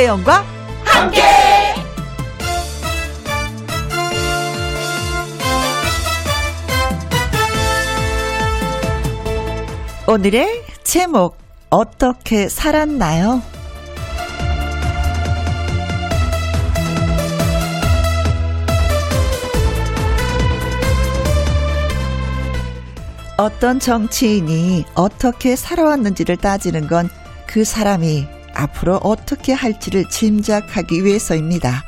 김혜영과 함께. 오늘의 제목 어떻게 살았나요? 어떤 정치인이 어떻게 살아왔는지를 따지는 건 그 사람이 앞으로 어떻게 할지를 짐작하기 위해서입니다.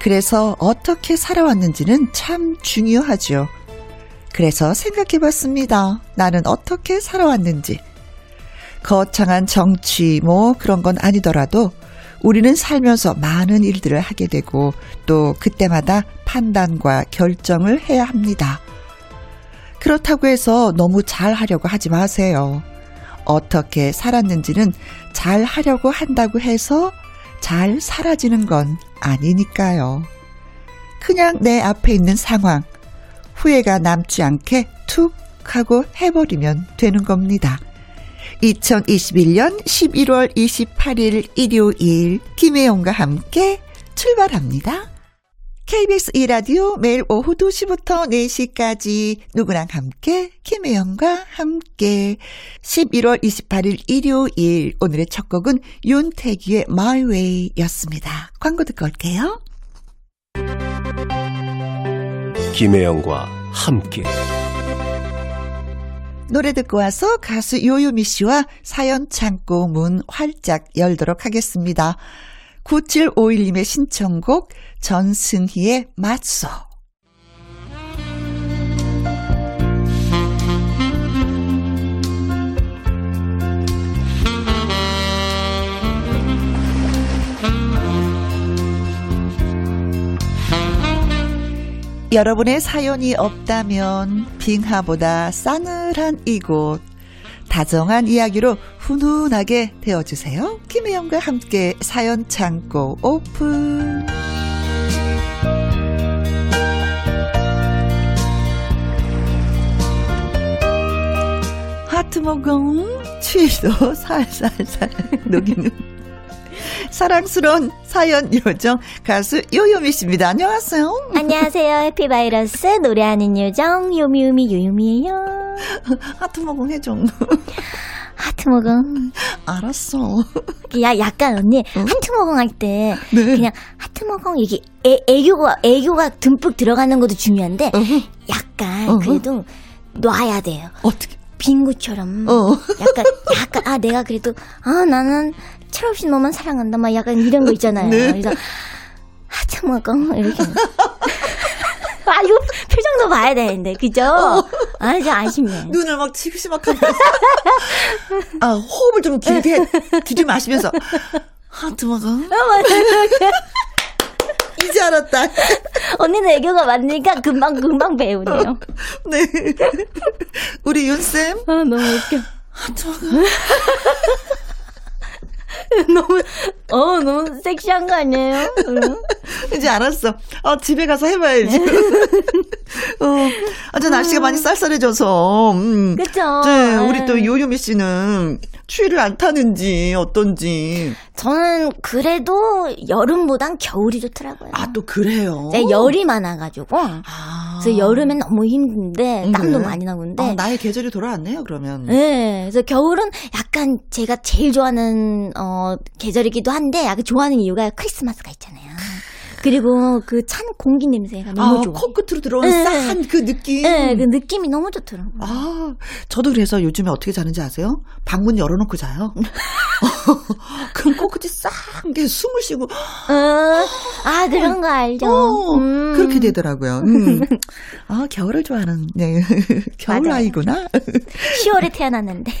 그래서 어떻게 살아왔는지는 참 중요하죠. 그래서 생각해 봤습니다. 나는 어떻게 살아왔는지. 거창한 정치, 뭐 그런 건 아니더라도 우리는 살면서 많은 일들을 하게 되고 또 그때마다 판단과 결정을 해야 합니다. 그렇다고 해서 너무 잘 하려고 하지 마세요. 어떻게 살았는지는 잘 하려고 한다고 해서 잘 사라지는 건 아니니까요. 그냥 내 앞에 있는 상황, 후회가 남지 않게 툭 하고 해버리면 되는 겁니다. 2021년 11월 28일 일요일 김혜영과 함께 출발합니다. KBS 2라디오 매일 오후 2시부터 4시까지 누구랑 함께 김혜영과 함께 11월 28일 일요일 오늘의 첫 곡은 윤태기의 My Way 였습니다. 광고 듣고 올게요. 김혜영과 함께 노래 듣고 와서 가수 요요미 씨와 사연 창고 문 활짝 열도록 하겠습니다. 9751님의 신청곡 전승희의 맞소. 여러분의 사연이 없다면 빙하보다 싸늘한 이곳 다정한 이야기로 훈훈하게 되어주세요. 김혜영과 함께 사연 창고 오픈. 하트 먹음 취도 살살살 녹이는 사랑스러운 사연 요정 가수 요요미 씨입니다. 안녕하세요. 안녕하세요. happy 바이러스 노래하는 요정 요미요미 요요미예요. 하트 먹음 해줘. 하트 먹음. 알았어. 야 약간 언니 하트 먹음 할때 네. 그냥 하트 먹음 이게 애, 애교가 애교가 듬뿍 들어가는 것도 중요한데 약간 어허. 그래도 놔야 돼요. 어떻게? 빙구처럼 어. 약간 약간 아 내가 그래도 아 나는 철없이 너만 사랑한다 막 약간 이런 거 있잖아요. 네. 그래서 하트 먹음 이렇게. 아 이거 표정도 봐야 되는데 그죠? 아좀 아쉽네. 눈을 막 치시막하면서 아 호흡을 좀 길게 들이마시면서 하트 먹어 이제 알았다 언니는 애교가 많으니까 금방 금방 배우네요. 네 우리 윤쌤 아 너무 웃겨. 하트 먹어 너무 어 너무 섹시한 거 아니에요? 응. 이제 알았어 어 집에 가서 해봐야지 어 아주 날씨가 많이 쌀쌀해져서 음. 그쵸? 네 우리 네. 또 요요미 씨는 추위를 안 타는지 어떤지 저는 그래도 여름보단 겨울이 좋더라고요. 아 또 그래요 네, 열이 많아가지고. 아. 그래서 여름엔 너무 힘든데 음, 땀도 그래? 많이 나는데. 아, 나의 계절이 돌아왔네요 그러면 네, 그래서 겨울은 약간 제가 제일 좋아하는 어 계절이기도 한데 약간 좋아하는 이유가 크리스마스가 있잖아요. 그리고 그 찬 공기 냄새가 너무 아, 좋아. 코끝으로 들어오는 네. 싸한 그 느낌. 네, 그 느낌이 너무 좋더라고요. 아, 저도 그래서 요즘에 어떻게 자는지 아세요? 방문 열어놓고 자요. 그럼 코끝이 싹한 게 숨을 쉬고, 어, 아 그런 거 알죠? 어, 음. 그렇게 되더라고요. 음. 아, 겨울을 좋아하는, 네. 겨울 맞아요. 아이구나. 10월에 태어났는데.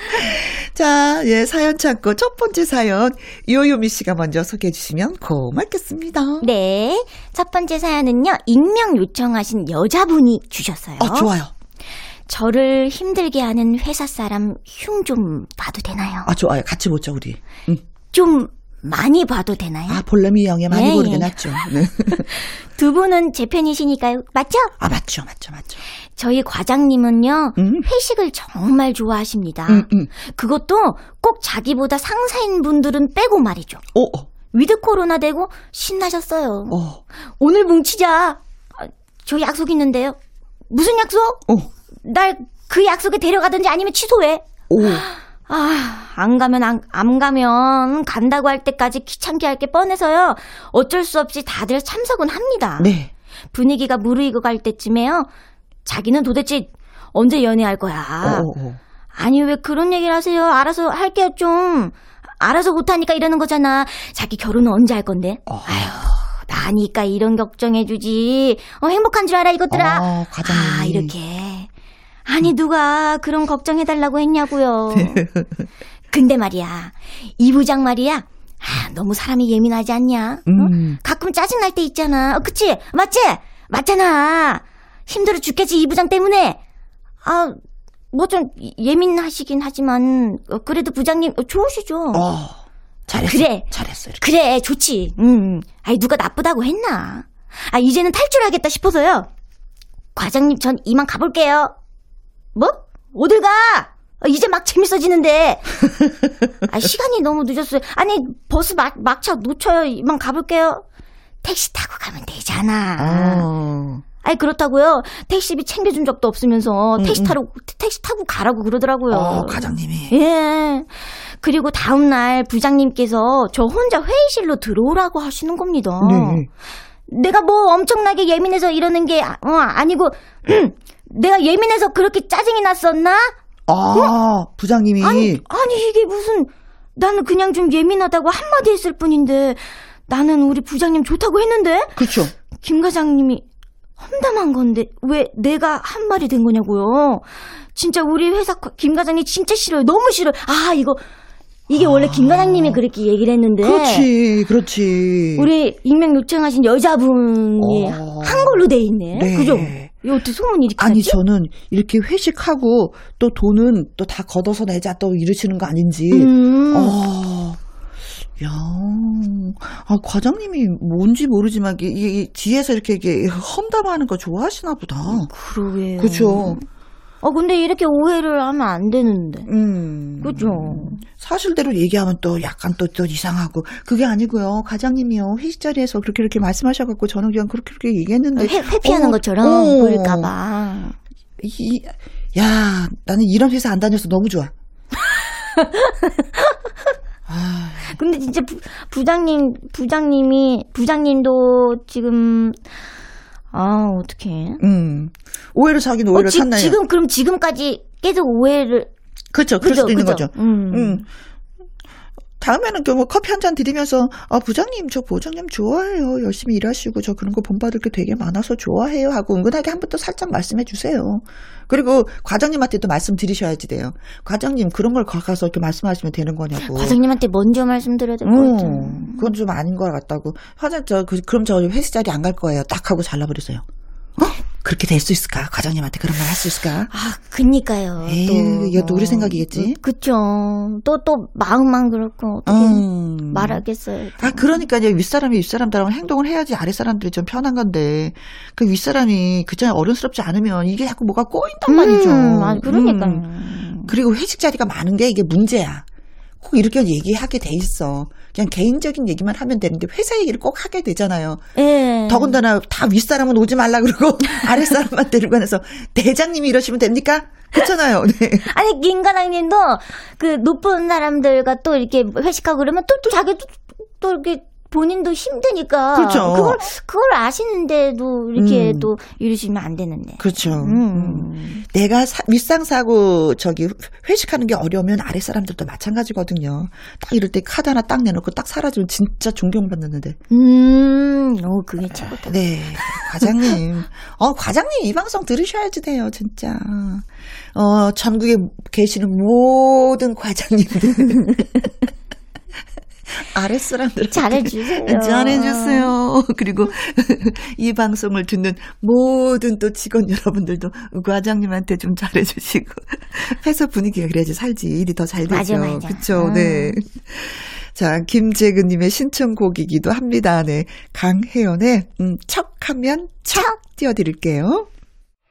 자, 예, 사연 찾고 첫 번째 사연, 요요미 씨가 먼저 소개해 주시면 고맙겠습니다. 네, 첫 번째 사연은요 익명 요청하신 여자분이 주셨어요. 아, 좋아요. 저를 힘들게 하는 회사 사람 흉 좀 봐도 되나요? 아, 좋아요. 같이 보자, 우리. 음. 좀 많이 봐도 되나요? 아, 볼륨이 영에 많이 예, 고르게 예. 났죠. 네. 두 분은 제 팬이시니까요. 맞죠? 아, 맞죠, 맞죠, 맞죠. 저희 과장님은요, 음. 회식을 정말 좋아하십니다. 음, 음. 그것도 꼭 자기보다 상사인 분들은 빼고 말이죠. 어, 어, with 코로나 되고 신나셨어요. 어, 오늘 뭉치자. 아, 저 약속 있는데요. 무슨 약속? 어, 날그 약속에 데려가든지 아니면 취소해. 오. 아, 안 가면 안, 안 가면 간다고 할 때까지 귀찮게 할 게 뻔해서요. 어쩔 수 없이 다들 참석은 합니다. 네. 분위기가 무르익어 갈 때쯤에요. 자기는 도대체 언제 연애할 거야. 어, 어, 어. 아니 왜 그런 얘기를 하세요? 알아서 할게요 좀. 알아서 못하니까 이러는 거잖아. 자기 결혼은 언제 할 건데? 어. 아휴 나니까 이런 걱정해주지. 어, 행복한 줄 알아 이것들아. 아, 과장님이. 아 이렇게. 아니 누가 그런 걱정해달라고 했냐고요. 근데 말이야 이 부장 말이야. 아, 너무 사람이 예민하지 않냐? 어? 음. 가끔 짜증날 때 있잖아. 어, 그치? 맞지? 맞잖아. 힘들어 죽겠지, 이 부장 때문에. 아, 뭐 좀 예민하시긴 하지만, 어, 그래도 부장님 어, 좋으시죠? 어, 잘했어. 그래. 잘했어. 이렇게. 그래, 좋지. 음. 아니, 누가 나쁘다고 했나? 아, 이제는 탈출하겠다 싶어서요. 과장님, 전 이만 가볼게요. 뭐? 어딜 가? 아, 이제 막 재밌어지는데. 아, 시간이 너무 늦었어요. 아니, 버스 막, 막차 놓쳐요. 이만 가볼게요. 택시 타고 가면 되잖아. 어. 아니, 그렇다고요. 택시비 챙겨준 적도 없으면서 택시 타러, 택시 타고 가라고 그러더라고요. 어, 과장님이. 예. 그리고 다음 날 부장님께서 저 혼자 회의실로 들어오라고 하시는 겁니다. 네. 내가 뭐 엄청나게 예민해서 이러는 게 아- 어, 아니고 내가 예민해서 그렇게 짜증이 났었나? 아, 부장님이. 아니 아니 이게 무슨 나는 그냥 좀 예민하다고 한마디 했을 뿐인데 나는 우리 부장님 좋다고 했는데 그쵸. 김 과장님이 험담한 건데 왜 내가 한 말이 된 거냐고요. 진짜 우리 회사 과- 김 과장님 진짜 싫어요. 너무 싫어요. 아 이거 이게 원래 김 과장님이 그렇게 얘기를 했는데 그렇지, 그렇지. 우리 익명 요청하신 여자분이 어. 한 걸로 돼 있네. 네. 그죠? 이거 어떻게 소문이 이렇게 아니, 났지? 저는 이렇게 회식하고 또 돈은 또 다 걷어서 내자 또 이러시는 거 아닌지. 음. 어, 야, 아, 과장님이 뭔지 모르지만, 이게, 이게 뒤에서 이렇게, 이게 험담하는 거 좋아하시나 보다. 그러게요. 그쵸. 어 근데 이렇게 오해를 하면 안 되는데. 음. 그죠? 사실대로 얘기하면 또 약간 또, 또 이상하고. 그게 아니고요. 과장님이요. 회식 자리에서 그렇게 이렇게 말씀하셔갖고 저는 그냥 그렇게 그렇게 얘기했는데. 회, 회피하는 어, 것처럼 어. 보일까봐. 이, 야, 나는 이런 회사 안 다녀서 너무 좋아. 아, 근데 진짜 부, 부장님 부장님이 부장님도 지금 아 어떡해. 음. 오해를 자기는 오해를 어, 지, 샀나요? 지금 그럼 지금까지 계속 오해를 그렇죠. 그럴 그죠, 수도 있는 그죠? 거죠. 음. 음. 다음에는 그뭐 커피 한 잔 드리면서 아 부장님 저 부장님 좋아해요 열심히 일하시고 저 그런 거 본받을 게 되게 많아서 좋아해요 하고 은근하게 한번더 살짝 말씀해 주세요. 그리고 과장님한테도 말씀 드리셔야지 돼요. 과장님 그런 걸 가서 이렇게 말씀하시면 되는 거냐고. 과장님한테 먼저 말씀드려야 될것 어, 같아요. 그건 좀 아닌 것 같다고. 화장 저 그, 그럼 저 회식 자리 안 갈 거예요. 딱 하고 잘라버리세요. 어? 그렇게 될 수 있을까? 과장님한테 그런 말 할 수 있을까? 아, 그니까요. 에이, 또. 이것도 우리 생각이겠지? 어, 그쵸. 또, 또, 마음만 그렇고, 어떻게 음. 말하겠어요. 아, 그러니까요. 윗사람이 윗사람들하고 행동을 해야지 아랫사람들이 좀 편한 건데, 그 윗사람이 그냥 어른스럽지 않으면 이게 자꾸 뭐가 꼬인단 말이죠. 음, 아, 그러니까요. 음. 그리고 회식 자리가 많은 게 이게 문제야. 꼭 이렇게 얘기하게 돼 있어. 그냥 개인적인 얘기만 하면 되는데 회사 얘기를 꼭 하게 되잖아요. 예. 더군다나 다 윗사람은 오지 말라 그러고 아랫사람만 데리고 가서 대장님이 이러시면 됩니까? 그렇잖아요. 네. 아니, 김 과장님도 그 높은 사람들과 또 이렇게 회식하고 그러면 또, 또 자기도 또 이렇게 본인도 힘드니까. 그렇죠. 그걸, 그걸 아시는데도 이렇게 음. 또 이러시면 안 되는데. 그렇죠. 음. 내가 사- 윗상사고 저기 회식하는 게 어려우면 아랫사람들도 마찬가지거든요. 딱 이럴 때 카드 하나 딱 내놓고 딱 사라지면 진짜 존경받는데. 음, 오, 그게 최고다. 네. 과장님. 어, 과장님 이 방송 들으셔야지 돼요, 진짜. 어, 전국에 계시는 모든 과장님들. 아랫사람들 잘해주세요. 잘해주세요. 그리고 이 방송을 듣는 모든 또 직원 여러분들도 과장님한테 좀 잘해주시고 회사 분위기가 그래야지 살지 일이 더 잘 되죠. 맞아, 맞아. 그렇죠. 음. 네. 자, 김재근님의 신청곡이기도 합니다. 네. 강혜연의, 음, 척 하면 척 띄워드릴게요.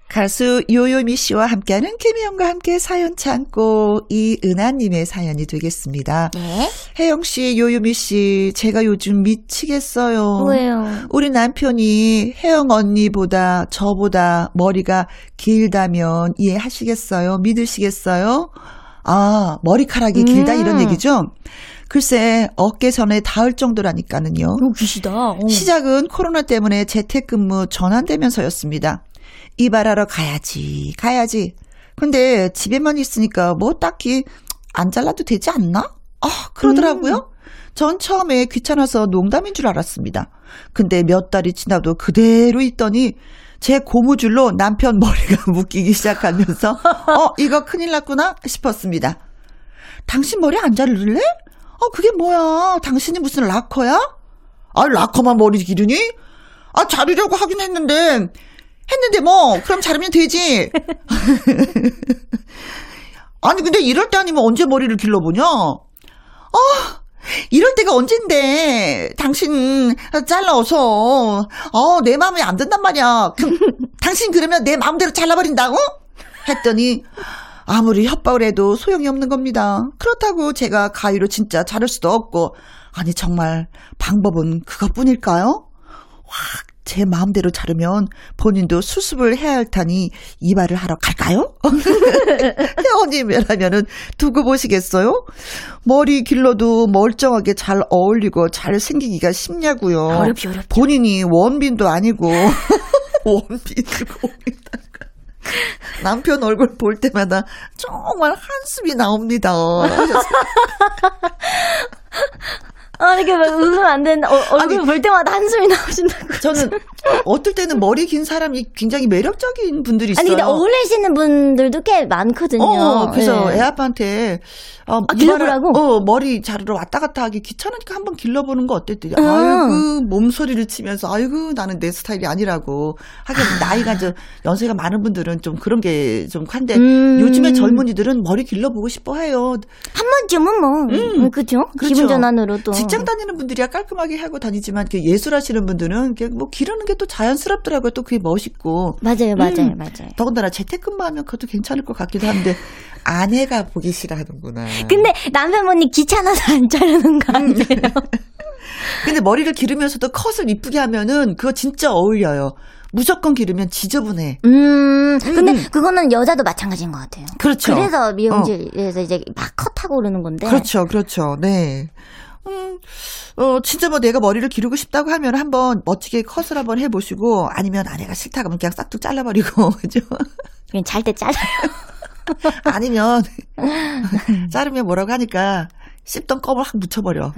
가수 요요미 씨와 함께하는 김희영과 함께 사연 참고 이은하님의 사연이 되겠습니다. 네? 혜영 씨, 요요미 씨, 제가 요즘 미치겠어요. 왜요? 우리 남편이 혜영 언니보다 저보다 머리가 길다면 이해하시겠어요? 믿으시겠어요? 아, 머리카락이 길다 음. 이런 얘기죠? 글쎄, 어깨 전에 닿을 정도라니까는요. 오, 귀시다. 어. 시작은 코로나 때문에 재택근무 전환되면서였습니다. 이발하러 가야지, 가야지. 근데 집에만 있으니까 뭐 딱히 안 잘라도 되지 않나? 아, 그러더라고요. 전 처음에 귀찮아서 농담인 줄 알았습니다. 근데 몇 달이 지나도 그대로 있더니 제 고무줄로 남편 머리가 묶이기 시작하면서 어, 이거 큰일 났구나 싶었습니다. 당신 머리 안 자를래? 어, 그게 뭐야? 당신이 무슨 락커야? 아, 락커만 머리 기르니? 아, 자르려고 하긴 했는데, 했는데 뭐, 그럼 자르면 되지. 아니, 근데 이럴 때 아니면 언제 머리를 길러보냐? 아, 이럴 때가 언젠데, 당신, 잘라서, 어, 내 마음에 안 든단 말이야. 그, 당신 그러면 내 마음대로 잘라버린다고? 했더니, 아무리 협박을 해도 소용이 없는 겁니다. 그렇다고 제가 가위로 진짜 자를 수도 없고, 아니, 정말, 방법은 그것뿐일까요? 확, 제 마음대로 자르면 본인도 수습을 해야 할 테니 이발을 하러 갈까요? 회원님이라면은 두고 보시겠어요? 머리 길러도 멀쩡하게 잘 어울리고 잘 생기기가 쉽냐고요. 어렵지, 어렵죠. 본인이 원빈도 아니고 고민다가 남편 얼굴 볼 때마다 정말 한숨이 나옵니다. 아, 이렇게 막 웃으면 안 되는, 어, 얼굴 아니. 볼 때마다 한숨이 나오신다고. 저는 어떨 때는 머리 긴 사람이 굉장히 매력적인 분들이 있어요. 아니, 근데 어울리시는 분들도 꽤 많거든요. 어, 그래서 네. 애 아빠한테 어, 아, 길러보라고? 어, 머리 자르러 왔다 갔다 하기 귀찮으니까 한번 길러보는 거 어땠더니 음. 아이고 몸소리를 치면서 아이고 나는 내 스타일이 아니라고 하긴 나이가 좀 연세가 많은 분들은 좀 그런 게 좀 한데 음. 요즘에 젊은이들은 머리 길러보고 싶어 해요. 한 번쯤은 뭐, 음, 그죠? 그렇죠. 기분 전환으로 또. 직장 다니는 분들이야 깔끔하게 하고 다니지만 그 예술하시는 분들은 뭐 기르는 게 또 자연스럽더라고요. 또 그게 멋있고. 맞아요, 맞아요, 음. 맞아요. 더군다나 재택근무하면 그것도 괜찮을 것 같기도 한데 아내가 보기 싫어하는구나. 근데 남편분이 귀찮아서 안 자르는 거 아니에요? 근데 머리를 기르면서도 컷을 이쁘게 하면은 그거 진짜 어울려요. 무조건 기르면 지저분해. 음, 근데 음. 그거는 여자도 마찬가지인 것 같아요. 그렇죠. 그래서 미용실에서 이제 막 컷하고 그러는 건데. 그렇죠, 그렇죠. 네. 음, 어, 진짜 뭐 내가 머리를 기르고 싶다고 하면 한번 멋지게 컷을 한번 해보시고 아니면 아내가 싫다 그러면 그냥 싹둑 잘라버리고, 그죠? 그냥 잘 때 잘라요. 아니면 자르면 뭐라고 하니까 씹던 껌을 확 묻혀버려.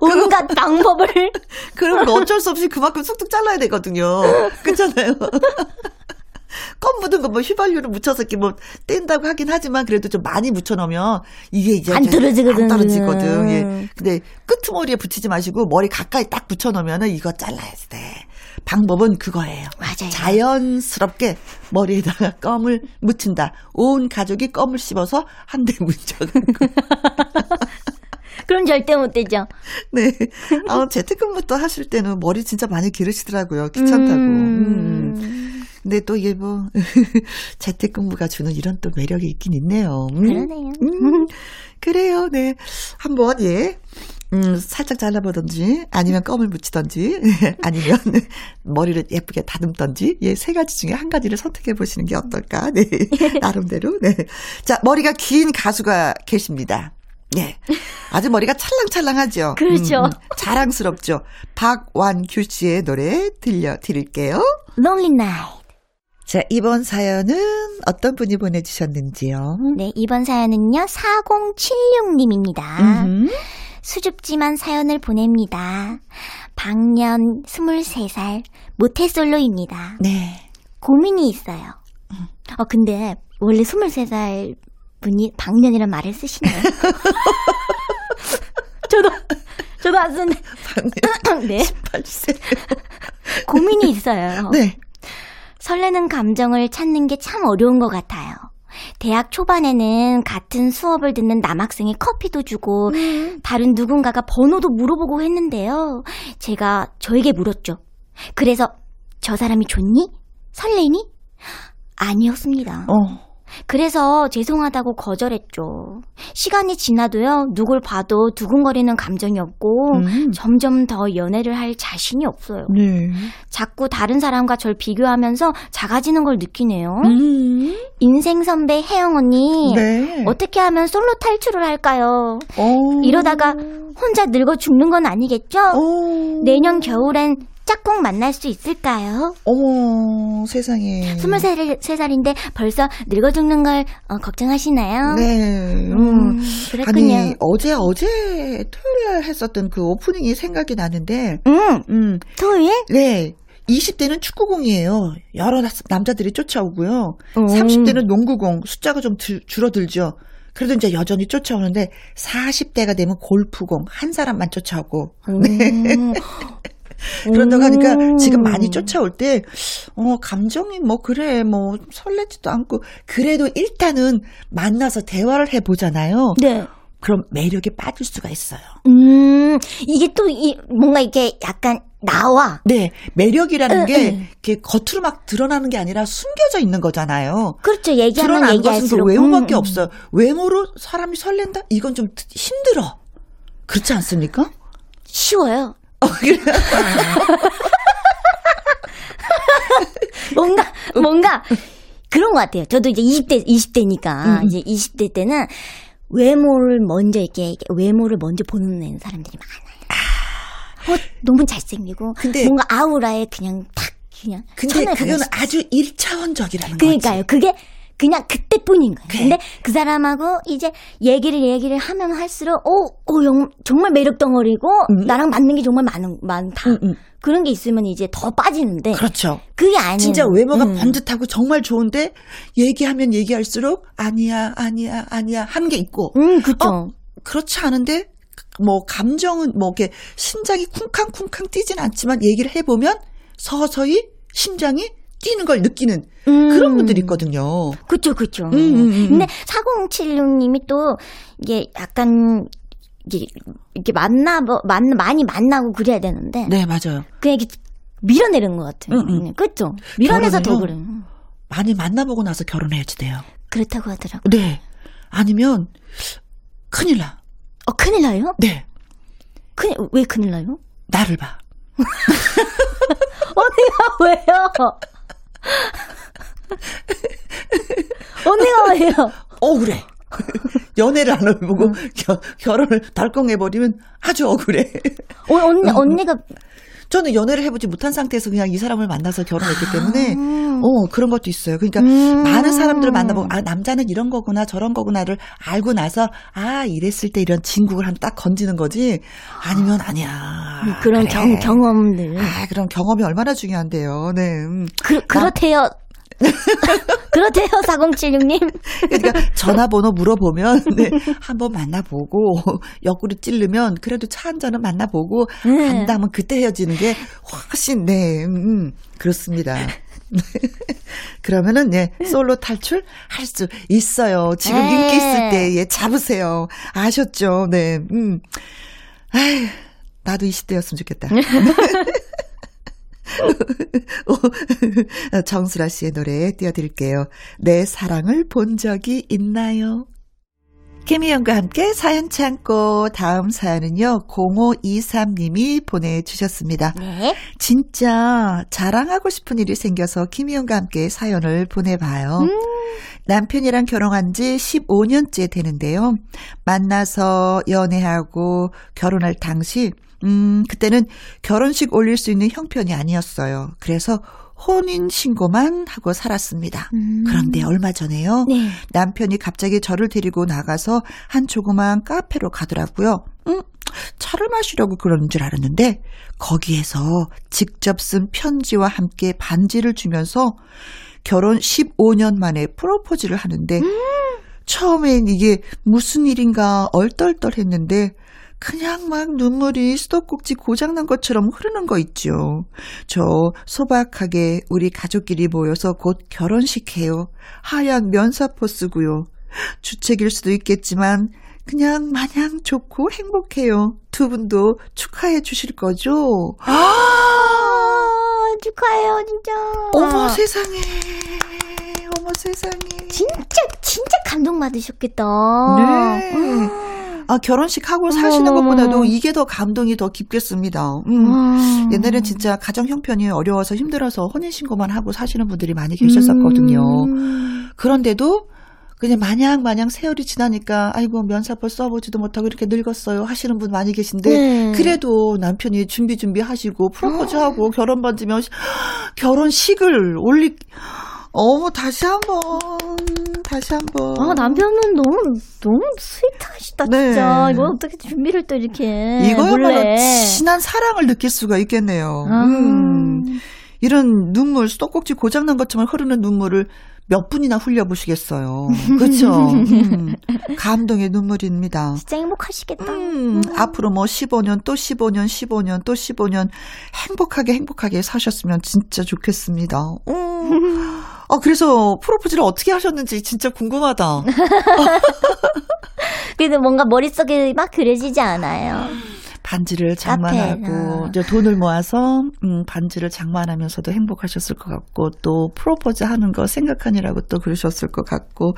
온갖 방법을. 그러면 어쩔 수 없이 그만큼 쑥쑥 잘라야 되거든요. 그렇잖아요. 껌 묻은 거 뭐 휘발유를 묻혀서 이렇게 뭐 뗀다고 하긴 하지만 그래도 좀 많이 묻혀놓으면 이게 이제 안 떨어지거든. 안 떨어지거든. 예. 근데 끄트머리에 붙이지 마시고 머리 가까이 딱 붙여 놓으면은 이거 잘라야지 돼. 방법은 그거예요. 맞아요. 자연스럽게 머리에다가 껌을 묻힌다. 온 가족이 껌을 씹어서 한 대 묻혀갖고. 그럼 절대 못 되죠. 네. 아, 재택근무도 하실 때는 머리 진짜 많이 기르시더라고요. 귀찮다고. 음. 근데 또 이게 뭐, 재택근무가 주는 이런 또 매력이 있긴 있네요. 음. 그러네요. 음, 그래요, 네. 한번, 예. 음, 살짝 잘라보든지, 아니면 껌을 묻히든지, 아니면 머리를 예쁘게 다듬든지, 예, 세 가지 중에 한 가지를 선택해 보시는 게 어떨까, 네. 나름대로, 네. 자, 머리가 긴 가수가 계십니다. 예. 아주 머리가 찰랑찰랑하죠. 그렇죠. 자랑스럽죠. 박완규 씨의 노래 들려드릴게요. Lonely Night. 자, 이번 사연은 어떤 분이 보내주셨는지요? 네, 이번 사연은요, 4076님입니다. 음. 수줍지만 사연을 보냅니다. 방년 23살, 모태솔로입니다. 네. 고민이 있어요. 어, 근데, 원래 23살 분이 방년이란 말을 쓰시나요? 저도, 저도 안 쓰는데. 네. 8세. 고민이 있어요. 네. 설레는 감정을 찾는 게 참 어려운 것 같아요. 대학 초반에는 같은 수업을 듣는 남학생이 커피도 주고 음. 다른 누군가가 번호도 물어보고 했는데요. 제가 저에게 물었죠. 그래서 저 사람이 좋니? 설레니? 아니었습니다. 어. 그래서 죄송하다고 거절했죠. 시간이 지나도요, 누굴 봐도 두근거리는 감정이 없고, 음. 점점 더 연애를 할 자신이 없어요. 네. 자꾸 다른 사람과 절 비교하면서 작아지는 걸 느끼네요. 음. 인생 선배 혜영 언니, 네. 어떻게 하면 솔로 탈출을 할까요? 어. 이러다가 혼자 늙어 죽는 건 아니겠죠? 어. 내년 겨울엔 짝꿍 만날 수 있을까요? 어머, 세상에. 23살인데 벌써 늙어 죽는 걸 어, 걱정하시나요? 네. 음, 그랬군요. 아니, 어제, 어제 토요일 날 했었던 그 오프닝이 생각이 나는데, 음, 음, 토요일? 네. 20대는 축구공이에요. 여러 나- 남자들이 쫓아오고요. 음. 30대는 농구공, 숫자가 좀 들- 줄어들죠. 그래도 이제 여전히 쫓아오는데, 40대가 되면 골프공, 한 사람만 쫓아오고. 음. 그런다고 하니까 음. 지금 많이 쫓아올 때, 어, 감정이 뭐, 그래, 뭐, 설레지도 않고, 그래도 일단은 만나서 대화를 해보잖아요. 네. 그럼 매력에 빠질 수가 있어요. 음, 이게 또, 이, 뭔가 이렇게 약간 나와. 네, 매력이라는 응, 게 응. 이렇게 겉으로 막 드러나는 게 아니라 숨겨져 있는 거잖아요. 그렇죠. 얘기하면 드러나는 것은 그. 외모밖에 음, 없어요. 외모로 사람이 설렌다? 이건 좀 힘들어. 그렇지 않습니까? 쉬워요. 어, 그래. 뭔가, 뭔가, 그런 것 같아요. 저도 이제 20대, 20대니까, 음. 이제 20대 때는 외모를 먼저 이렇게, 외모를 먼저 보는 사람들이 많아요. 어, 너무 잘생기고, 근데- 뭔가 아우라에 그냥 탁, 그냥. 근데 수 아주 일차원적이라는 그러니까요. 거지. 그게 그냥 그때뿐인 거예요. 그래. 근데 그 사람하고 이제 얘기를 얘기를 하면 할수록 오, 오 영- 정말 매력 덩어리고 음. 나랑 맞는 게 정말 많은 많다. 음, 음. 그런 게 있으면 이제 더 빠지는데 그렇죠. 그게 아니에요. 진짜 외모가 음. 번듯하고 정말 좋은데 얘기하면 얘기할수록 아니야 아니야 아니야 하는 게 있고 음, 그죠. 어, 그렇지 않은데 뭐 감정은 뭐 이렇게 심장이 쿵쾅쿵쾅 뛰진 않지만 얘기를 해 보면 서서히 심장이 뛰는 걸 느끼는 음. 그런 분들이 있거든요. 그쵸, 그쵸. 음, 음, 음. 근데 4076님이 또 이게 약간 이게 이렇게 만나 만 많이 만나고 그래야 되는데 네 맞아요. 그냥 이렇게 밀어내는 것 같아요. 음, 음. 그죠? 밀어내서 더 그래. 많이 만나보고 나서 결혼해야지 돼요. 그렇다고 하더라고. 네. 아니면 큰일 나. 어, 큰일 나요? 네. 큰일, 왜 큰일 나요? 나를 봐. 언니가 왜요? 언니가 왜요? 억울해. 연애를 안 음. 해보고 겨- 결혼을 달콩해버리면 아주 억울해. 어, 언니, 언니가. 저는 연애를 해보지 못한 상태에서 그냥 이 사람을 만나서 결혼했기 때문에 아. 어 그런 것도 있어요. 그러니까 음. 많은 사람들을 만나보고 아 남자는 이런 거구나 저런 거구나를 알고 나서 아 이랬을 때 이런 진국을 한 딱 건지는 거지 아니면 아니야. 그런 그래. 경, 경험들. 아 그런 경험이 얼마나 중요한데요. 네. 음. 그, 그렇대요. 그렇대요, 4076님. 그러니까 전화번호 물어보면 네, 한번 만나보고 옆구리 찌르면 그래도 차 한 잔은 만나보고 네. 안 닿으면 그때 헤어지는 게 훨씬 네 음, 음, 그렇습니다. 그러면은 예 솔로 탈출 할 수 있어요. 지금 네. 인기 있을 때 예 잡으세요. 아셨죠? 네. 음. 아휴 나도 20대였으면 좋겠다. 정수라 씨의 노래 띄워드릴게요. 내 사랑을 본 적이 있나요? 김희영과 함께 사연 참고 다음 사연은요 0523님이 보내주셨습니다. 네. 진짜 자랑하고 싶은 일이 생겨서 김희영과 함께 사연을 보내봐요. 남편이랑 결혼한 지 15년째 되는데요. 만나서 연애하고 결혼할 당시, 음, 그때는 결혼식 올릴 수 있는 형편이 아니었어요. 그래서 혼인 신고만 하고 살았습니다. 음. 그런데 얼마 전에요. 네. 남편이 갑자기 저를 데리고 나가서 한 조그만 카페로 가더라고요. 음, 차를 마시려고 그러는 줄 알았는데 거기에서 직접 쓴 편지와 함께 반지를 주면서 결혼 15년 만에 프로포즈를 하는데 처음엔 이게 무슨 일인가 얼떨떨 했는데 그냥 막 눈물이 수도꼭지 고장난 것처럼 흐르는 거 있죠. 저 소박하게 우리 가족끼리 모여서 곧 결혼식 해요. 하얀 면사포 쓰고요. 주책일 수도 있겠지만 그냥 마냥 좋고 행복해요. 두 분도 축하해 주실 거죠? 아, 축하해요, 진짜. 어머 세상에. 어머 세상에. 진짜, 진짜 감동 받으셨겠다. 네. 아, 결혼식 하고 사시는 어머머머. 것보다도 이게 더 감동이 더 깊겠습니다. 음. 와. 옛날엔 진짜 가정 형편이 어려워서 힘들어서 혼인신고만 하고 사시는 분들이 많이 계셨었거든요. 음. 그런데도 그냥 마냥 마냥 세월이 지나니까 아이고 면사포 써보지도 못하고 이렇게 늙었어요 하시는 분 많이 계신데 네. 그래도 남편이 준비 준비 하시고 프로포즈하고 결혼 반지면 결혼식을 올리 어머 다시 한번 다시 한번 아, 남편은 너무, 너무 스윗하시다, 네. 진짜. 이거 어떻게 준비를 또 이렇게. 이거야말로. 진한 사랑을 느낄 수가 있겠네요. 아. 음. 이런 눈물, 수도꼭지 고장난 것처럼 흐르는 눈물을 몇 분이나 흘려보시겠어요. 그렇죠? 음. 감동의 눈물입니다. 진짜 행복하시겠다. 음, 앞으로 뭐 15년, 또 15년, 15년, 또 15년 행복하게 행복하게 사셨으면 진짜 좋겠습니다. 음. 아, 그래서 프로포즈를 어떻게 하셨는지 진짜 궁금하다. 그래도 뭔가 머릿속에 막 그려지지 않아요. 반지를 장만하고. 이제 돈을 모아서 음, 반지를 장만하면서도 행복하셨을 것 같고 또 프로포즈 하는 거 생각하니라고 또 그러셨을 것 같고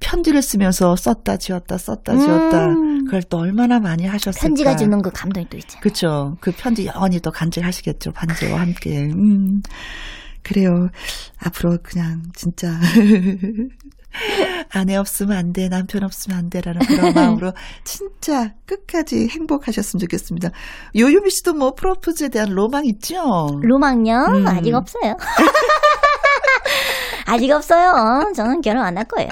편지를 쓰면서 썼다 지웠다 썼다 지웠다 음. 그걸 또 얼마나 많이 하셨을까 편지가 주는 그 감동이 또 있잖아. 그렇죠 그 편지 영원히 또 간직하시겠죠 반지와 함께 음 그래요 앞으로 그냥 진짜 아내 없으면 안 돼, 남편 없으면 안 돼라는 그런 마음으로 진짜 끝까지 행복하셨으면 좋겠습니다. 요요미 씨도 뭐 프로포즈에 대한 로망 있죠? 로망요? 음. 아직 없어요. 아직 없어요. 저는 결혼 안 할 거예요.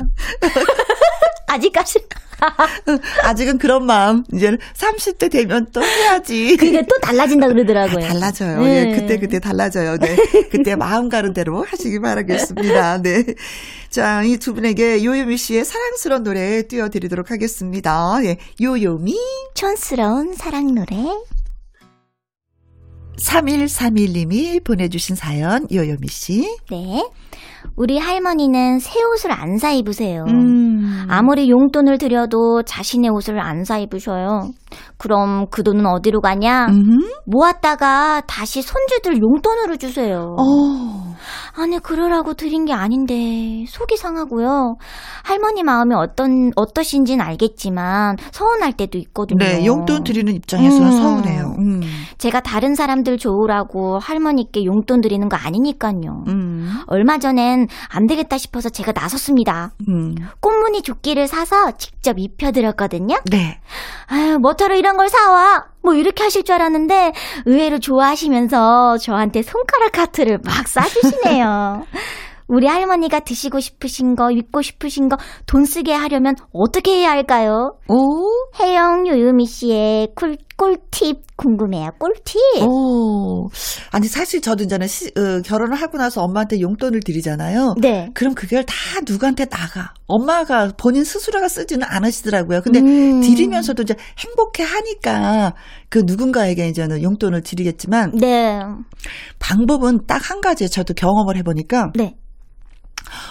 아직까지. 아직은 그런 마음, 이제는 30대 되면 또 해야지. 그게 또 달라진다 그러더라고요. 아, 달라져요. 네. 예, 그때 그때 달라져요. 네. 그때 마음 가는 대로 하시기 바라겠습니다. 네. 자, 이 두 분에게 요요미 씨의 사랑스러운 노래 띄워드리도록 하겠습니다. 예. 요요미 촌스러운 사랑 노래. 3131님이 보내주신 사연 요요미 씨. 네. 우리 할머니는 새 옷을 안 사 입으세요. 음. 아무리 용돈을 들여도 자신의 옷을 안 사 입으셔요. 그럼 그 돈은 어디로 가냐? 음. 모았다가 다시 손주들 용돈으로 주세요. 어. 아니 그러라고 드린 게 아닌데 속이 상하고요. 할머니 마음이 어떤 어떠신지는 알겠지만 서운할 때도 있거든요. 네, 용돈 드리는 입장에서는 음. 서운해요. 음. 제가 다른 사람들 좋으라고 할머니께 용돈 드리는 거 아니니까요. 음. 얼마 전엔 안 되겠다 싶어서 제가 나섰습니다. 음. 꽃무늬 조끼를 사서 직접 입혀드렸거든요. 네. 아유, 뭐하러 이런 걸 사와? 뭐 이렇게 하실 줄 알았는데 의외로 좋아하시면서 저한테 손가락 하트를 막 쏴주시네요. 우리 할머니가 드시고 싶으신 거, 입고 싶으신 거 돈 쓰게 하려면 어떻게 해야 할까요? 오. 혜영 요유미 씨의 꿀, 꿀팁 궁금해요. 꿀팁. 오. 아니, 사실 저도 이제는 시, 어, 결혼을 하고 나서 엄마한테 용돈을 드리잖아요. 네. 그럼 그걸 다 누구한테 나가. 엄마가 본인 스스로가 쓰지는 않으시더라고요. 근데 음. 드리면서도 이제 행복해 하니까 그 누군가에게 이제는 용돈을 드리겠지만 네. 방법은 딱 한 가지 저도 경험을 해 보니까 네.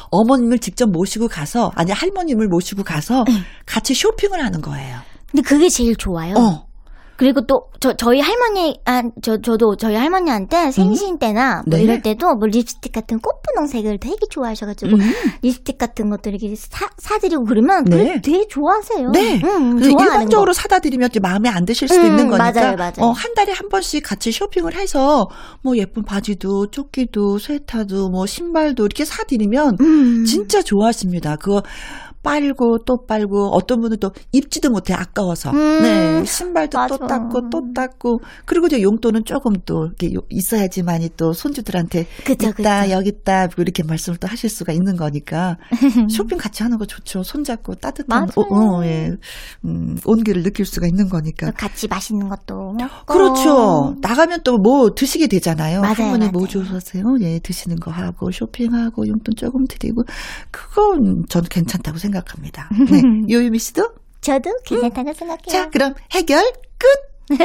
어머님을 직접 모시고 가서 아니 할머님을 모시고 가서 네. 같이 쇼핑을 하는 거예요. 근데 그게 제일 좋아요. 어. 그리고 또, 저, 저희 할머니, 아, 저, 저도 저희 할머니한테 생신 때나 뭐 네. 이럴 때도 뭐 립스틱 같은 꽃분홍색을 되게 좋아하셔가지고 음. 립스틱 같은 것들 이렇게 사, 사드리고 그러면 네. 그래 되게 좋아하세요. 네. 좋아하는 일방적으로 거. 사다 드리면 또 마음에 안 드실 수도 음, 있는 거니까 맞아요, 맞아요. 어, 한 달에 한 번씩 같이 쇼핑을 해서 뭐 예쁜 바지도 조끼도 스웨터도 뭐 신발도 이렇게 사 드리면 음. 진짜 좋아하십니다. 그거 빨고 또 빨고 어떤 분은 또 입지도 못해 아까워서 음, 네 신발도 또 맞아. 닦고 또 닦고 그리고 이제 용돈은 조금 또 이렇게 요- 있어야지만이 또 손주들한테 그쵸, 있다 그쵸. 여기 있다 이렇게 말씀을 또 하실 수가 있는 거니까 쇼핑 같이 하는 거 좋죠 손잡고 따뜻한 맞아요. 어, 어, 예. 음, 온기를 느낄 수가 있는 거니까 같이 맛있는 것도 먹고. 그렇죠. 나가면 또 뭐 드시게 되잖아요. 맞아요, 할머니 뭐. 좋으세요? 예, 드시는 거 하고 쇼핑하고 용돈 조금 드리고 그건 저는 괜찮다고 생각해요. 생각합니다. 네. 요유미 씨도? 저도 괜찮다고 생각해요. 자, 그럼 해결 끝!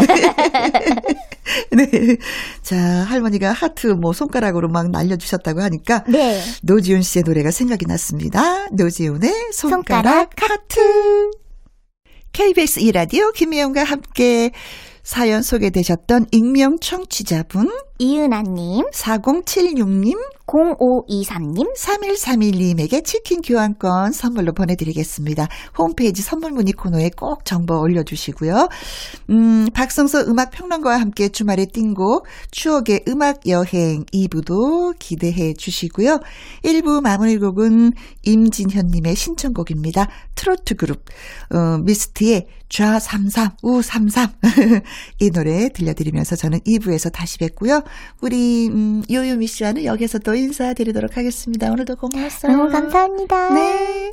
네. 자, 할머니가 하트 뭐 손가락으로 막 날려주셨다고 하니까. 네. 노지훈 씨의 노래가 생각이 났습니다. 노지훈의 손가락, 손가락 하트. KBS 이라디오 김혜영과 함께 사연 소개되셨던 익명 청취자분 이은아님, 4076님 0523님, 3131님에게 치킨 교환권 선물로 보내드리겠습니다. 홈페이지 선물 문의 코너에 꼭 정보 올려주시고요. 음, 박성서 음악 평론가와 함께 주말에 띵곡 추억의 음악 여행 2부도 기대해 주시고요. 1부 마무리 곡은 임진현님의 신청곡입니다. 트로트 그룹 어, 미스트의 좌33, 우33 이 노래 들려드리면서 저는 2부에서 다시 뵙고요. 우리 음, 요요미 씨와는 여기서 또 인사드리도록 하겠습니다. 오늘도 고마웠어요. 너무 감사합니다. 네.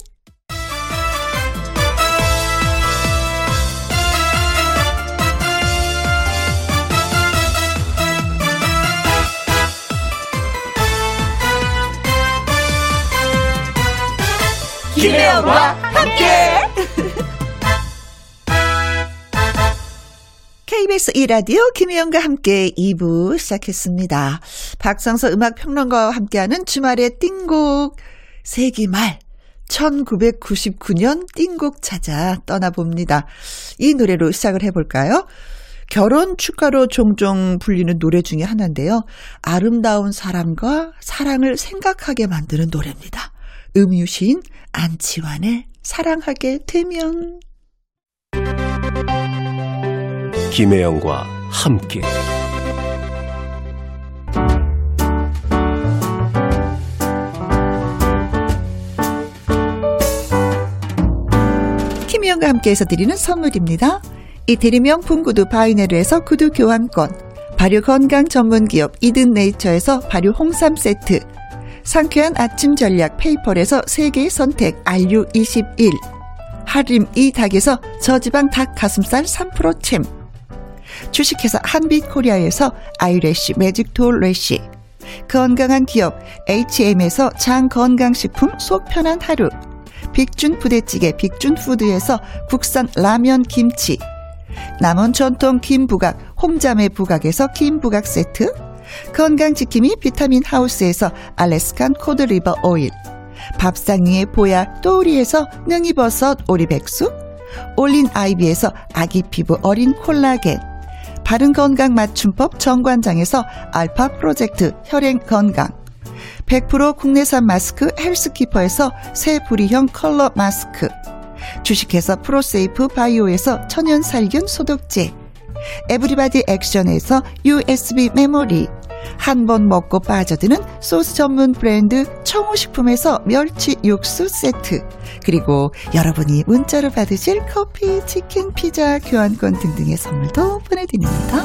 김혜영과 함께. KBS 2라디오 김혜영과 함께 2부 시작했습니다. 박성서 음악평론가와 함께하는 주말의 띵곡 세기말 1999년 띵곡 찾아 떠나봅니다. 이 노래로 시작을 해볼까요? 결혼 축가로 종종 불리는 노래 중에 하나인데요. 아름다운 사람과 사랑을 생각하게 만드는 노래입니다. 음유시인 안치환의 사랑하게 되면 김혜영과 함께 김희영과 함께해서 드리는 선물입니다. 이태리 명품 구두 바이네르에서 구두 교환권, 발효 건강 전문 기업 이든 네이처에서 발효 홍삼 세트, 상쾌한 아침 전략 페이퍼에서 세계 선택 RU21, 하림 이 닭에서 저지방 닭 가슴살 3% 챔, 주식회사 한빛코리아에서 아이래쉬 매직톨 래쉬, 건강한 기업 H&M에서 장건강식품 속 편한 하루, 빅준 부대찌개 빅준푸드에서 국산 라면 김치. 남원 전통 김부각 홍자매 부각에서 김부각 세트. 건강지킴이 비타민 하우스에서 Alaskan cod liver oil. 밥상 위의 보약 또우리에서 능이버섯 오리백숙. 올린 아이비에서 아기 피부 어린 콜라겐 바른건강 맞춤법 정관장에서 알파 프로젝트 혈행 건강. 100% 국내산 마스크 헬스키퍼에서 새 부리형 컬러 마스크. 주식회사 프로세이프 바이오에서 천연살균 소독제. 에브리바디 액션에서 USB 메모리 한 번 먹고 빠져드는 소스 전문 브랜드 청우식품에서 멸치 육수 세트 그리고 여러분이 문자로 받으실 커피, 치킨, 피자, 교환권 등등의 선물도 보내드립니다.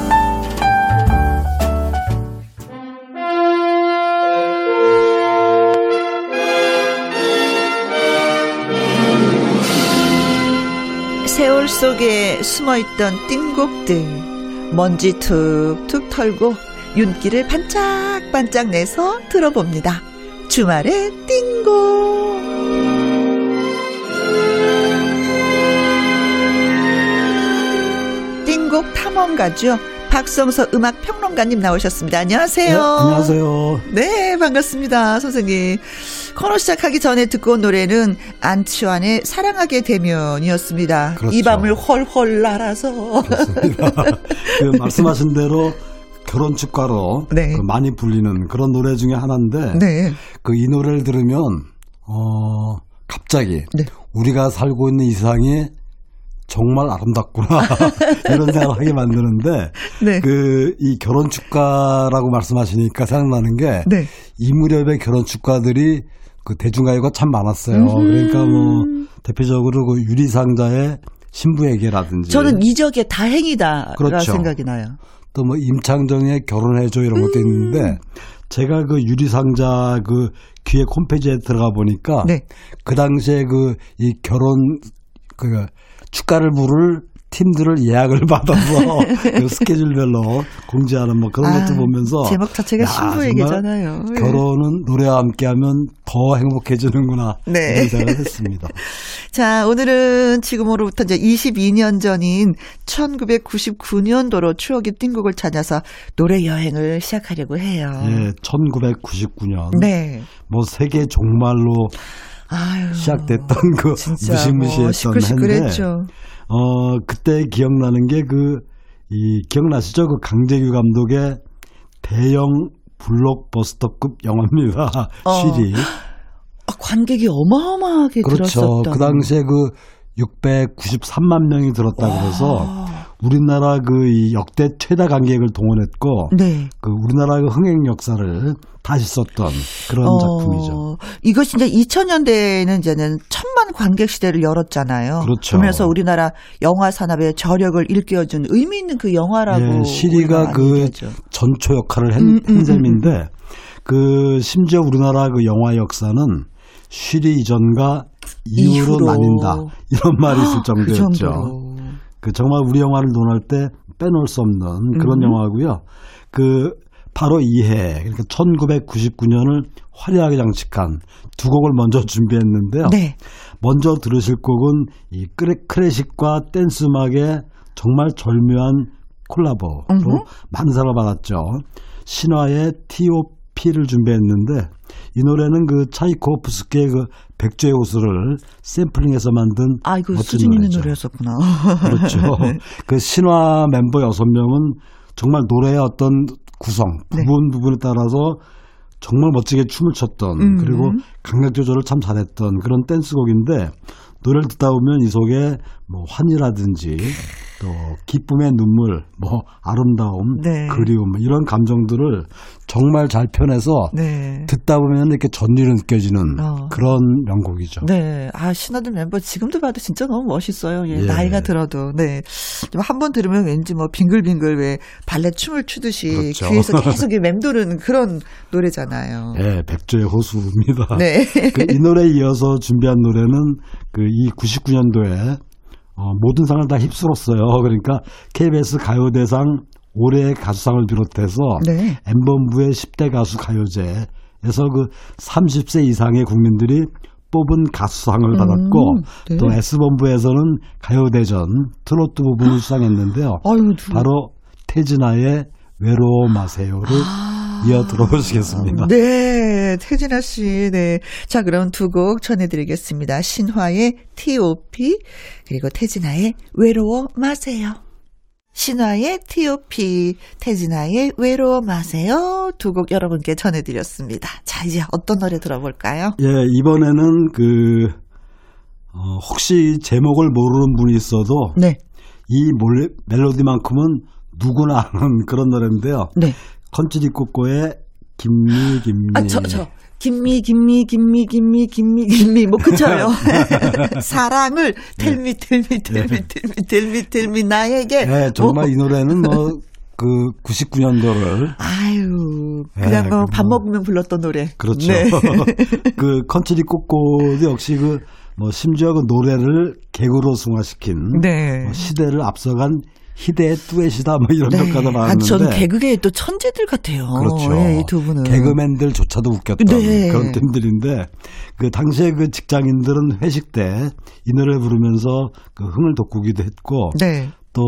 세월 속에 숨어있던 띵곡들 먼지 툭툭 털고 윤기를 반짝반짝 내서 들어봅니다. 주말의 띵곡 띵곡 탐험가죠. 박성서 음악 평론가님 나오셨습니다. 안녕하세요. 네, 안녕하세요. 네, 반갑습니다. 선생님. 코너 시작하기 전에 듣고 온 노래는 안치환의 사랑하게 되면이었습니다. 그렇죠. 이 밤을 헐헐 날아서. 그 말씀하신 대로 결혼 축가로 네. 그 많이 불리는 그런 노래 중에 하나인데 네. 그이 노래를 들으면 어 갑자기 네. 우리가 살고 있는 이상이 정말 아름답구나 이런 생각을 하게 만드는데 네. 그이 결혼 축가라고 말씀하시니까 생각나는 게이 네. 무렵의 결혼 축가들이 그 대중가요가 참 많았어요. 음흠. 그러니까 뭐 대표적으로 그 유리상자의 신부에게라든지 저는 이적의 다행이다라는 그렇죠. 생각이 나요. 또 뭐 임창정의 결혼해줘 이런 것도 있는데 제가 그 유리상자 그 기획 홈페이지에 들어가 보니까 네. 그 당시에 그 이 결혼 그 축가를 부를 팀들을 예약을 받아서 그 스케줄별로 공지하는 뭐 그런 아, 것도 보면서 제목 자체가 야, 신부 얘기잖아요. 예. 결혼은 노래와 함께하면 더 행복해지는구나 네. 이런 생각을 했습니다. 자, 오늘은 지금으로부터 이제 22년 전인 1999년도로 추억의 띵곡을 찾아서 노래 여행을 시작하려고 해요. 예, 1999년 네. 뭐 세계 종말로 아유. 시작됐던 그 무시무시했던 뭐 시끌시끌했죠. 어 그때 기억나는 게 그 이 기억나시죠? 그 강재규 감독의 대형 블록버스터급 영화입니다. 어. 쉬리. 아, 관객이 어마어마하게 그렇죠. 들었었던. 그 당시에 그 693만 명이 들었다 그래서 우리나라 그이 역대 최다 관객을 동원했고 네. 그 우리나라 그 흥행 역사를 다시 썼던 그런 어, 작품이죠. 이것이 이제 2000년대에는 이제는 천만 관객 시대를 열었잖아요. 그렇죠. 그러면서 우리나라 영화 산업의 저력을 일깨워준 의미 있는 그 영화라고. 예, 시리가 그 얘기하죠. 전초 역할을 한, 음, 음, 한 셈인데 그 심지어 우리나라 그 영화 역사는 쉬리 이전과 이후로 이후로. 나뉜다 이런 말이 있을 그 정도였죠. 정도로. 그 정말 우리 영화를 논할 때 빼놓을 수 없는 그런 음. 영화고요. 그 바로 이해 그러니까 1999년을 화려하게 장식한 두 곡을 먼저 준비했는데요. 네. 먼저 들으실 곡은 이 크래, 클래식과 댄스 음악의 정말 절묘한 콜라보로 음흠. 많은 사랑을 받았죠. 신화의 T.O.P를 준비했는데 이 노래는 그 차이코프스키의 그 백조의 호수를 샘플링해서 만든 아, 이거 수준 있는. 노래였었구나. 그렇죠. 네. 그 신화 멤버 여섯 명은 정말 노래의 어떤 구성 네. 부분 부분에 따라서 정말 멋지게 춤을 췄던 음. 그리고 강약 조절을 참 잘했던 그런 댄스곡인데 노래를 듣다 보면 이 속에 뭐 환희라든지 또 기쁨의 눈물, 뭐 아름다움, 네. 그리움 뭐 이런 감정들을 정말 잘 표현해서 네. 듣다 보면 이렇게 전율이 느껴지는 어. 그런 명곡이죠. 네. 아, 신화들 멤버 지금도 봐도 진짜 너무 멋있어요. 예, 예. 나이가 들어도. 네. 한 번 들으면 왠지 뭐 빙글빙글 왜 발레 춤을 추듯이 그렇죠. 귀에서 계속 이 맴도는 그런 노래잖아요. 예, 백조의 호수입니다. 네. 그 이 노래에 이어서 준비한 노래는 그 이 99년도에 어, 모든 상을 다 휩쓸었어요. 그러니까 KBS 가요대상 올해의 가수상을 비롯해서 네. 엠범부의 10대 가수 가요제에서 그 30세 이상의 국민들이 뽑은 가수상을 받았고 네. 또 S본부에서는 가요대전 트로트 부분을 수상했는데요. 아유, 누 바로 태진아의 외로워 마세요를 이어 들어보시겠습니다. 네, 태진아 씨, 네. 자, 그럼 두 곡 전해드리겠습니다. 신화의 T.O.P. 그리고 태진아의 외로워 마세요. 신화의 T.O.P. 태진아의 외로워 마세요. 두 곡 여러분께 전해드렸습니다. 자, 이제 어떤 노래 들어볼까요? 예, 이번에는 그, 어, 혹시 제목을 모르는 분이 있어도 네, 이 멜로디만큼은 누구나 아는 그런 노래인데요. 네. 컨트리 꼬꼬의 Gimme, Gimme. 아, 저, 저. Gimme, gimme, gimme, gimme, gimme, gimme, 뭐, 그쳐요. 사랑을, 텔미, 텔미, 텔미, 텔미, 텔미, 텔미, 나에게. 네, 정말 뭐. 이 노래는 뭐, 그 99년도를 아유, 그냥 네, 뭐, 그밥 뭐. 먹으면 불렀던 노래. 그렇죠. 네. 그 컨트리 꼬꼬도 역시 그, 뭐, 심지어 그 노래를 개그로 승화시킨 네. 뭐 시대를 앞서간 희대의 뚜엣이다 뭐 이런 평가도 아, 많았는데 전 개그계의 또 천재들 같아요. 그렇죠. 예, 이두 분은. 개그맨들조차도 웃겼던 네. 그런 팀들인데 그 당시에 그 직장인들은 회식 때 이 노래 부르면서 그 흥을 돋구기도 했고 네. 또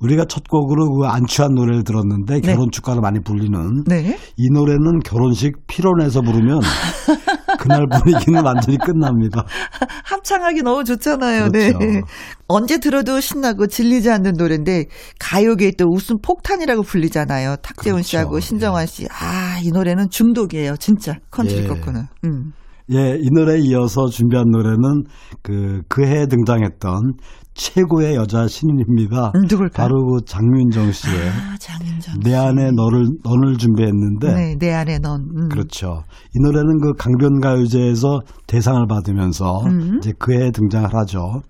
우리가 첫 곡으로 그 안취한 노래를 들었는데 네. 결혼 축가로 많이 불리는 네. 이 노래는 결혼식 피론에서 부르면 그날 분위기는 완전히 끝납니다. 합창하기 너무 좋잖아요. 그렇죠. 네. 언제 들어도 신나고 질리지 않는 노래인데 가요계의 또 웃음 폭탄이라고 불리잖아요. 탁재훈 그렇죠. 씨하고 신정환 씨. 아, 이 노래는 중독이에요. 진짜. 컨트리 예. 꼬꼬는. 음. 예, 이 노래에 이어서 준비한 노래는 그 그해 등장했던 최고의 여자 신인입니다. 음, 누굴까요? 바로 그 장윤정 씨의 아, 장윤정. 내 안에 넌을, 넌을 준비했는데 네, 내 안에 넌. 음. 그렇죠. 이 노래는 그 강변가요제에서 대상을 받으면서 음. 이제 그해 등장을 하죠.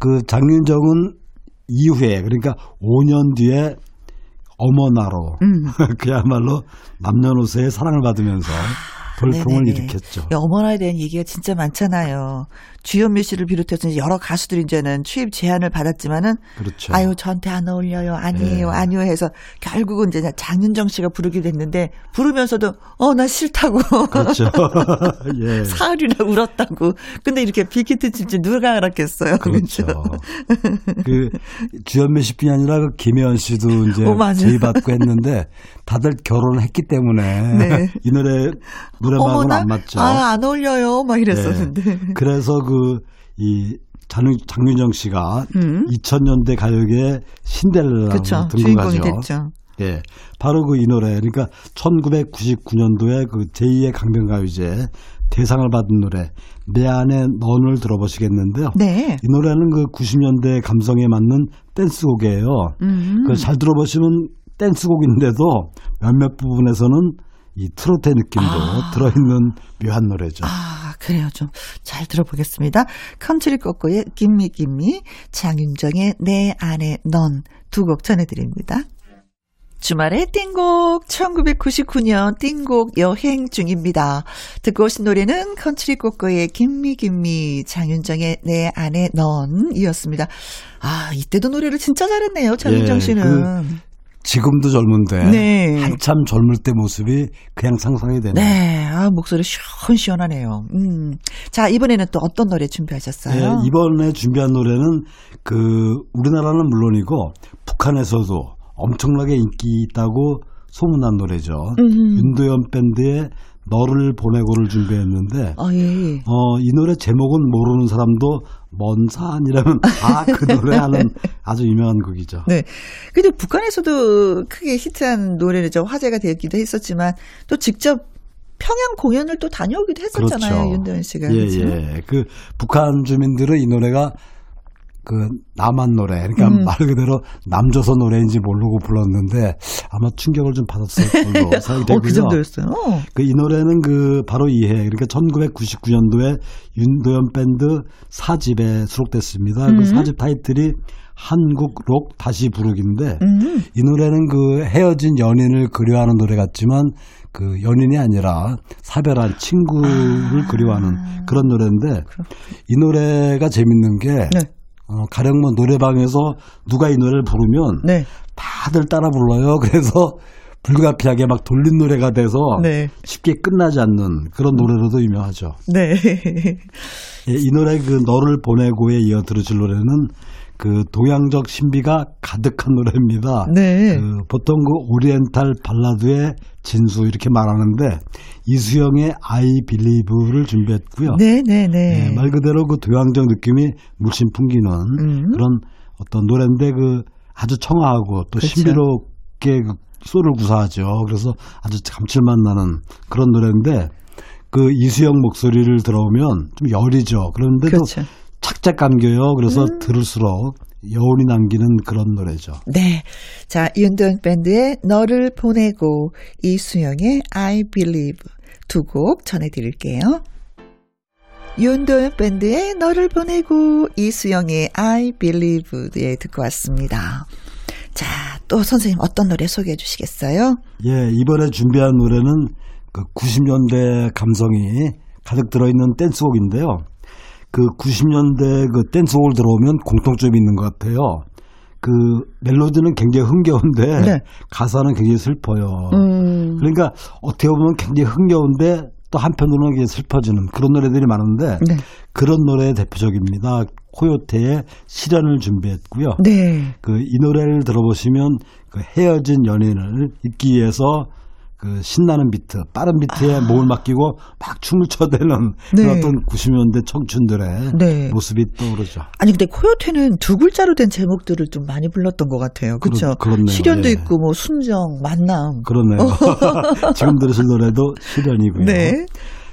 그 장윤정은 이후에 그러니까 5년 뒤에 어머나로 음. 그야말로 남녀노소의 사랑을 받으면서 돌풍을 네네네. 일으켰죠. 이 어머나에 대한 얘기가 진짜 많잖아요. 주현미 씨를 비롯해서 여러 가수들이 이제는 취입 제안을 받았지만은 그렇죠. 아유 저한테 안 어울려요 아니에요 네. 아니요 해서 결국은 이제 장윤정 씨가 부르게 됐는데 부르면서도 어 나 싫다고 그렇죠. 예. 사흘이나 울었다고 근데 이렇게 빅히트 칩지 누가 알았겠어요 그렇죠. 그 주현미 씨뿐이 아니라 그 김혜연 씨도 이제 어, 맞아요. 제의받고 했는데 다들 결혼을 했기 때문에 네. 이 노래 노래방은 어머나 안 맞죠. 아안 어울려요 막 네. 이랬었는데 그래서 그이 장윤정 씨가 음. 2000년대 가요계 신데렐라로 등극하죠. 됐죠 예. 바로 그 이 노래. 그러니까 1999년도에 그 제2의 강변가요제 대상을 받은 노래 내 안에 넌을 들어보시겠는데요. 네 이 노래는 그 90년대 감성에 맞는 댄스곡이에요. 음. 그잘 들어보시면 댄스곡인데도 몇몇 부분에서는 이 트로트의 느낌도 아. 들어있는 묘한 노래죠. 아, 그래요. 좀 잘 들어보겠습니다. 컨트리 꼬꼬의 Gimme Gimme, 장윤정의 내 안에 넌 두 곡 전해드립니다. 주말의 띵곡 1999년 띵곡 여행 중입니다. 듣고 오신 노래는 컨트리 꼬꼬의 Gimme Gimme 장윤정의 내 안에 넌이었습니다. 아 이때도 노래를 진짜 잘했네요 장윤정 예, 씨는. 지금도 젊은데 네. 한참 젊을 때 모습이 그냥 상상이 되네요. 네, 아 목소리 시원시원하네요. 음, 자 이번에는 또 어떤 노래 준비하셨어요? 예, 이번에 준비한 노래는 그 우리나라는 물론이고 북한에서도 엄청나게 인기 있다고 소문난 노래죠. 음. 윤도현 밴드의 너를 보내고를 준비했는데 아 예. 어, 이 노래 제목은 모르는 사람도 먼 산이라면 아 그 노래 하는 아주 유명한 곡이죠. 네. 근데 북한에서도 크게 히트한 노래죠. 화제가 되기도 했었지만 또 직접 평양 공연을 또 다녀오기도 했었잖아요. 윤도현 씨가. 예, 그렇죠? 예. 그 북한 주민들은 이 노래가 그 남한 노래, 그러니까 음. 말 그대로 남조선 노래인지 모르고 불렀는데 아마 충격을 좀 받았을 걸로 생각이 되고요. 어, 그 정도였어요. 그 이 노래는 그 바로 이해 그러니까 1999년도에 윤도현 밴드 4집에 수록됐습니다. 음. 그 4집 타이틀이 한국 록 다시 부르기인데 음. 이 노래는 그 헤어진 연인을 그리워하는 노래 같지만 그 연인이 아니라 사별한 친구를 아. 그리워하는 그런 노래인데 이 노래가 재밌는 게 네. 어, 가령 뭐 노래방에서 누가 이 노래를 부르면 네. 다들 따라 불러요. 그래서 불가피하게 막 돌린 노래가 돼서 네. 쉽게 끝나지 않는 그런 노래로도 유명하죠. 네. 예, 이 노래 그 너를 보내고에 이어 들으실 노래는 그 동양적 신비가 가득한 노래입니다. 네. 그 보통 그 오리엔탈 발라드의 진수 이렇게 말하는데 이수영의 I Believe를 준비했고요. 네, 네, 네. 예, 말 그대로 그 동양적 느낌이 물씬 풍기는 음. 그런 어떤 노래인데 그 아주 청아하고 또 그렇죠. 신비롭게 그 소를 구사하죠. 그래서 아주 감칠맛 나는 그런 노래인데 그 이수영 목소리를 들어오면 좀 여리죠. 그런데도 그렇죠. 착착 감겨요. 그래서 음. 들을수록 여운이 남기는 그런 노래죠. 네. 자, 윤도현 밴드의 너를 보내고 이수영의 I Believe 두 곡 전해드릴게요. 윤도현 밴드의 너를 보내고 이수영의 I Believe 예, 듣고 왔습니다. 자, 또 선생님 어떤 노래 소개해 주시겠어요? 예, 이번에 준비한 노래는 그 90년대 감성이 가득 들어있는 댄스곡인데요. 그 90년대 그 댄스곡을 들어오면 공통점이 있는 것 같아요. 그 멜로디는 굉장히 흥겨운데 네. 가사는 굉장히 슬퍼요. 음. 그러니까 어떻게 보면 굉장히 흥겨운데 또 한편으로는 굉장히 슬퍼지는 그런 노래들이 많은데 네. 그런 노래의 대표적입니다. 코요테의 시련을 준비했고요. 네. 그 이 노래를 들어보시면 그 헤어진 연인을 잊기 위해서 그 신나는 비트, 빠른 비트에 몸을 맡기고 막 춤을 춰대는 아. 네. 그런 어떤 90년대 청춘들의 네. 모습이 떠오르죠. 아니 근데 코요테는 두 글자로 된 제목들을 좀 많이 불렀던 것 같아요. 그렇죠? 그렇- 그렇네요. 시련도 예. 있고 뭐 순정, 만남. 그러네요. 지금 들으실 노래도 시련이고요. 네.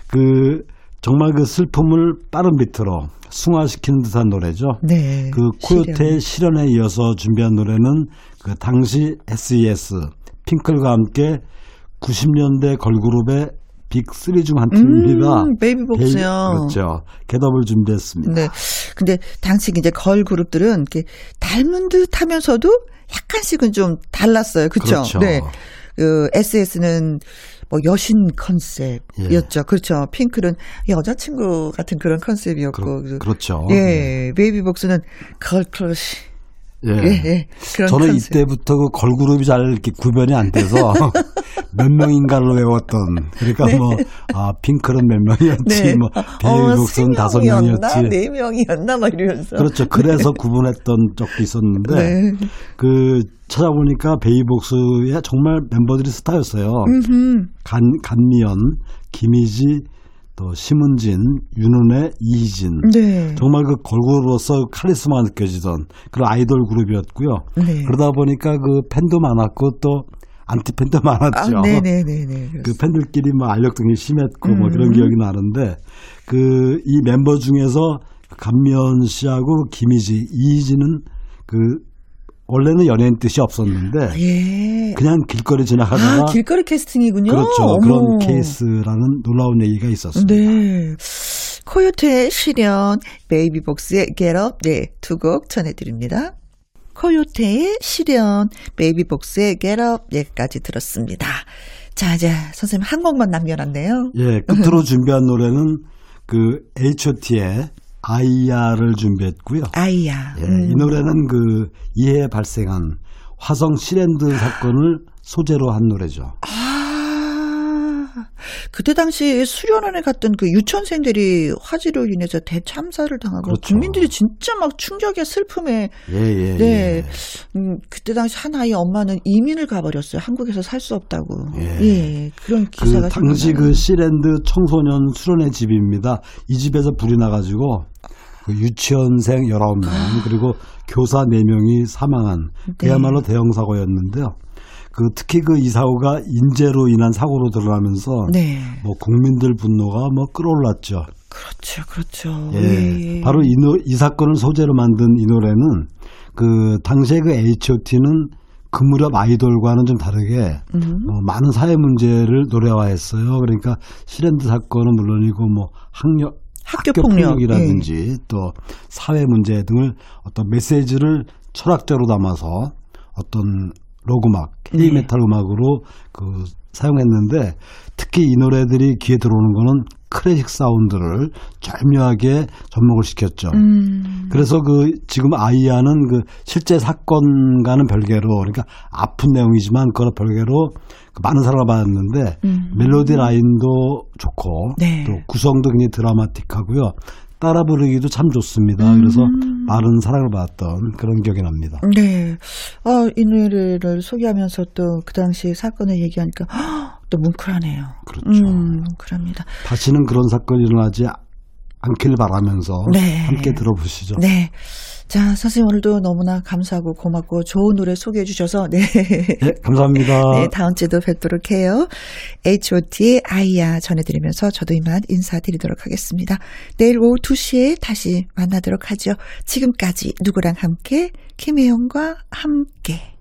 그 정말 그 슬픔을 빠른 비트로 승화시키는 듯한 노래죠. 네. 그 코요테의 실현에 이어서 준비한 노래는 그 당시 SES 핑클과 함께 90년대 걸그룹의 빅3 중 한 팀입니다. 음, 베이비복스요. 그렇죠. Get Up을 준비했습니다. 네. 근데 당시 이제 걸 그룹들은 이렇게 닮은 듯 하면서도 약간씩은 좀 달랐어요. 그쵸? 그렇죠. 네. 그 S.E.S는 뭐 여신 컨셉이었죠. 예. 그렇죠. 핑클은 여자친구 같은 그런 컨셉이었고. 그, 그렇죠. 예. 베이비복스는 girl crush. 예. 예, 예. 저는 컨셉. 이때부터 그 걸그룹이 잘 이렇게 구별이 안 돼서 몇 명인가를 외웠던 그러니까 뭐아 핑클은 몇 명이었지 네. 뭐 베이비복스는 다섯 명이었지 네 명이었나 막 이러면서. 그렇죠 그래서 구분했던 적도 있었는데 네. 그 찾아보니까 베이비복스의 정말 멤버들이 스타였어요 음흠. 간 간미연 김희지 또 심은진 윤은혜 이희진 네. 정말 그 걸그룹으로서 카리스마가 느껴지던 그런 아이돌 그룹이었고요. 네. 그러다 보니까 그 팬도 많았고 또 안티 팬도 많았죠. 아, 네네네네. 그 팬들끼리 뭐 알력 등이 심했고 뭐 그런 음. 기억이 나는데 그 이 멤버 중에서 간미연 씨하고 김이지, 이희진은 그 원래는 연예인 뜻이 없었는데 예. 그냥 길거리 지나가다가 아, 길거리 캐스팅이군요. 그렇죠 어머. 그런 케이스라는 놀라운 얘기가 있었습니다. 네. 코요태의 실연, 베이비복스의 Get Up, 네, 두 곡 전해드립니다. 코요태의 실현, 베이비복스의 Get Up, 네까지 들었습니다. 자, 이제 선생님 한 곡만 남겨놨네요. 예, 끝으로 준비한 노래는 그 H.O.T의 아이야를 준비했고요. 아이야. 예, 음. 이 노래는 그 이해에 발생한 화성 실엔드 사건을 소재로 한 노래죠. 아, 그때 당시 수련원에 갔던 그 유치원생들이 화재로 인해서 대참사를 당하고 그렇죠. 국민들이 진짜 막 충격의 슬픔에 예, 예, 네. 예. 음, 그때 당시 한 아이 엄마는 이민을 가버렸어요. 한국에서 살 수 없다고. 예. 예. 그런 그 기사가 당시 생각나요. 그 실엔드 청소년 수련회 집입니다. 이 집에서 불이 나가지고 그 유치원생 19명 그리고 교사 4명이 사망한 네. 그야말로 대형 사고였는데요. 그 특히 그 이 사고가 인재로 인한 사고로 드러나면서 네. 뭐 국민들 분노가 뭐 끌어올랐죠. 그렇죠. 그렇죠. 예. 바로 이, 노, 이 사건을 소재로 만든 이 노래는 그 당시에 그 H.O.T는 그 무렵 아이돌과는 좀 다르게 음. 뭐 많은 사회 문제를 노래화했어요. 그러니까 씨랜드 사건은 물론이고 뭐 학력 학교 학교 폭력, 폭력이라든지 또 사회 문제 등을 어떤 메시지를 철학적으로 담아서 어떤 록 음악, 헤비메탈 음악으로 그 사용했는데 특히 이 노래들이 귀에 들어오는 거는 클래식 사운드를 절묘하게 접목을 시켰죠. 음. 그래서 그 지금 아이야는 그 실제 사건과는 별개로 그러니까 아픈 내용이지만 그거랑 별개로 그 많은 사랑을 받았는데 음. 멜로디 라인도 좋고 네. 또 구성도 굉장히 드라마틱하고요. 따라 부르기도 참 좋습니다. 음. 그래서 많은 사랑을 받았던 그런 기억이 납니다. 네. 아, 이 노래를 소개하면서 또 그 당시 사건을 얘기하니까 헉, 또 뭉클하네요. 그렇죠. 음, 뭉클합니다. 다시는 그런 사건이 일어나지 않길 바라면서 네. 함께 들어보시죠. 네. 자, 선생님 오늘도 너무나 감사하고 고맙고 좋은 노래 소개해 주셔서 네. 네, 감사합니다. 네, 다음 주도 뵙도록 해요. H.O.T의 아이야 전해드리면서 저도 이만 인사드리도록 하겠습니다. 내일 오후 2시에 다시 만나도록 하죠. 지금까지 누구랑 함께, 김혜영과 함께.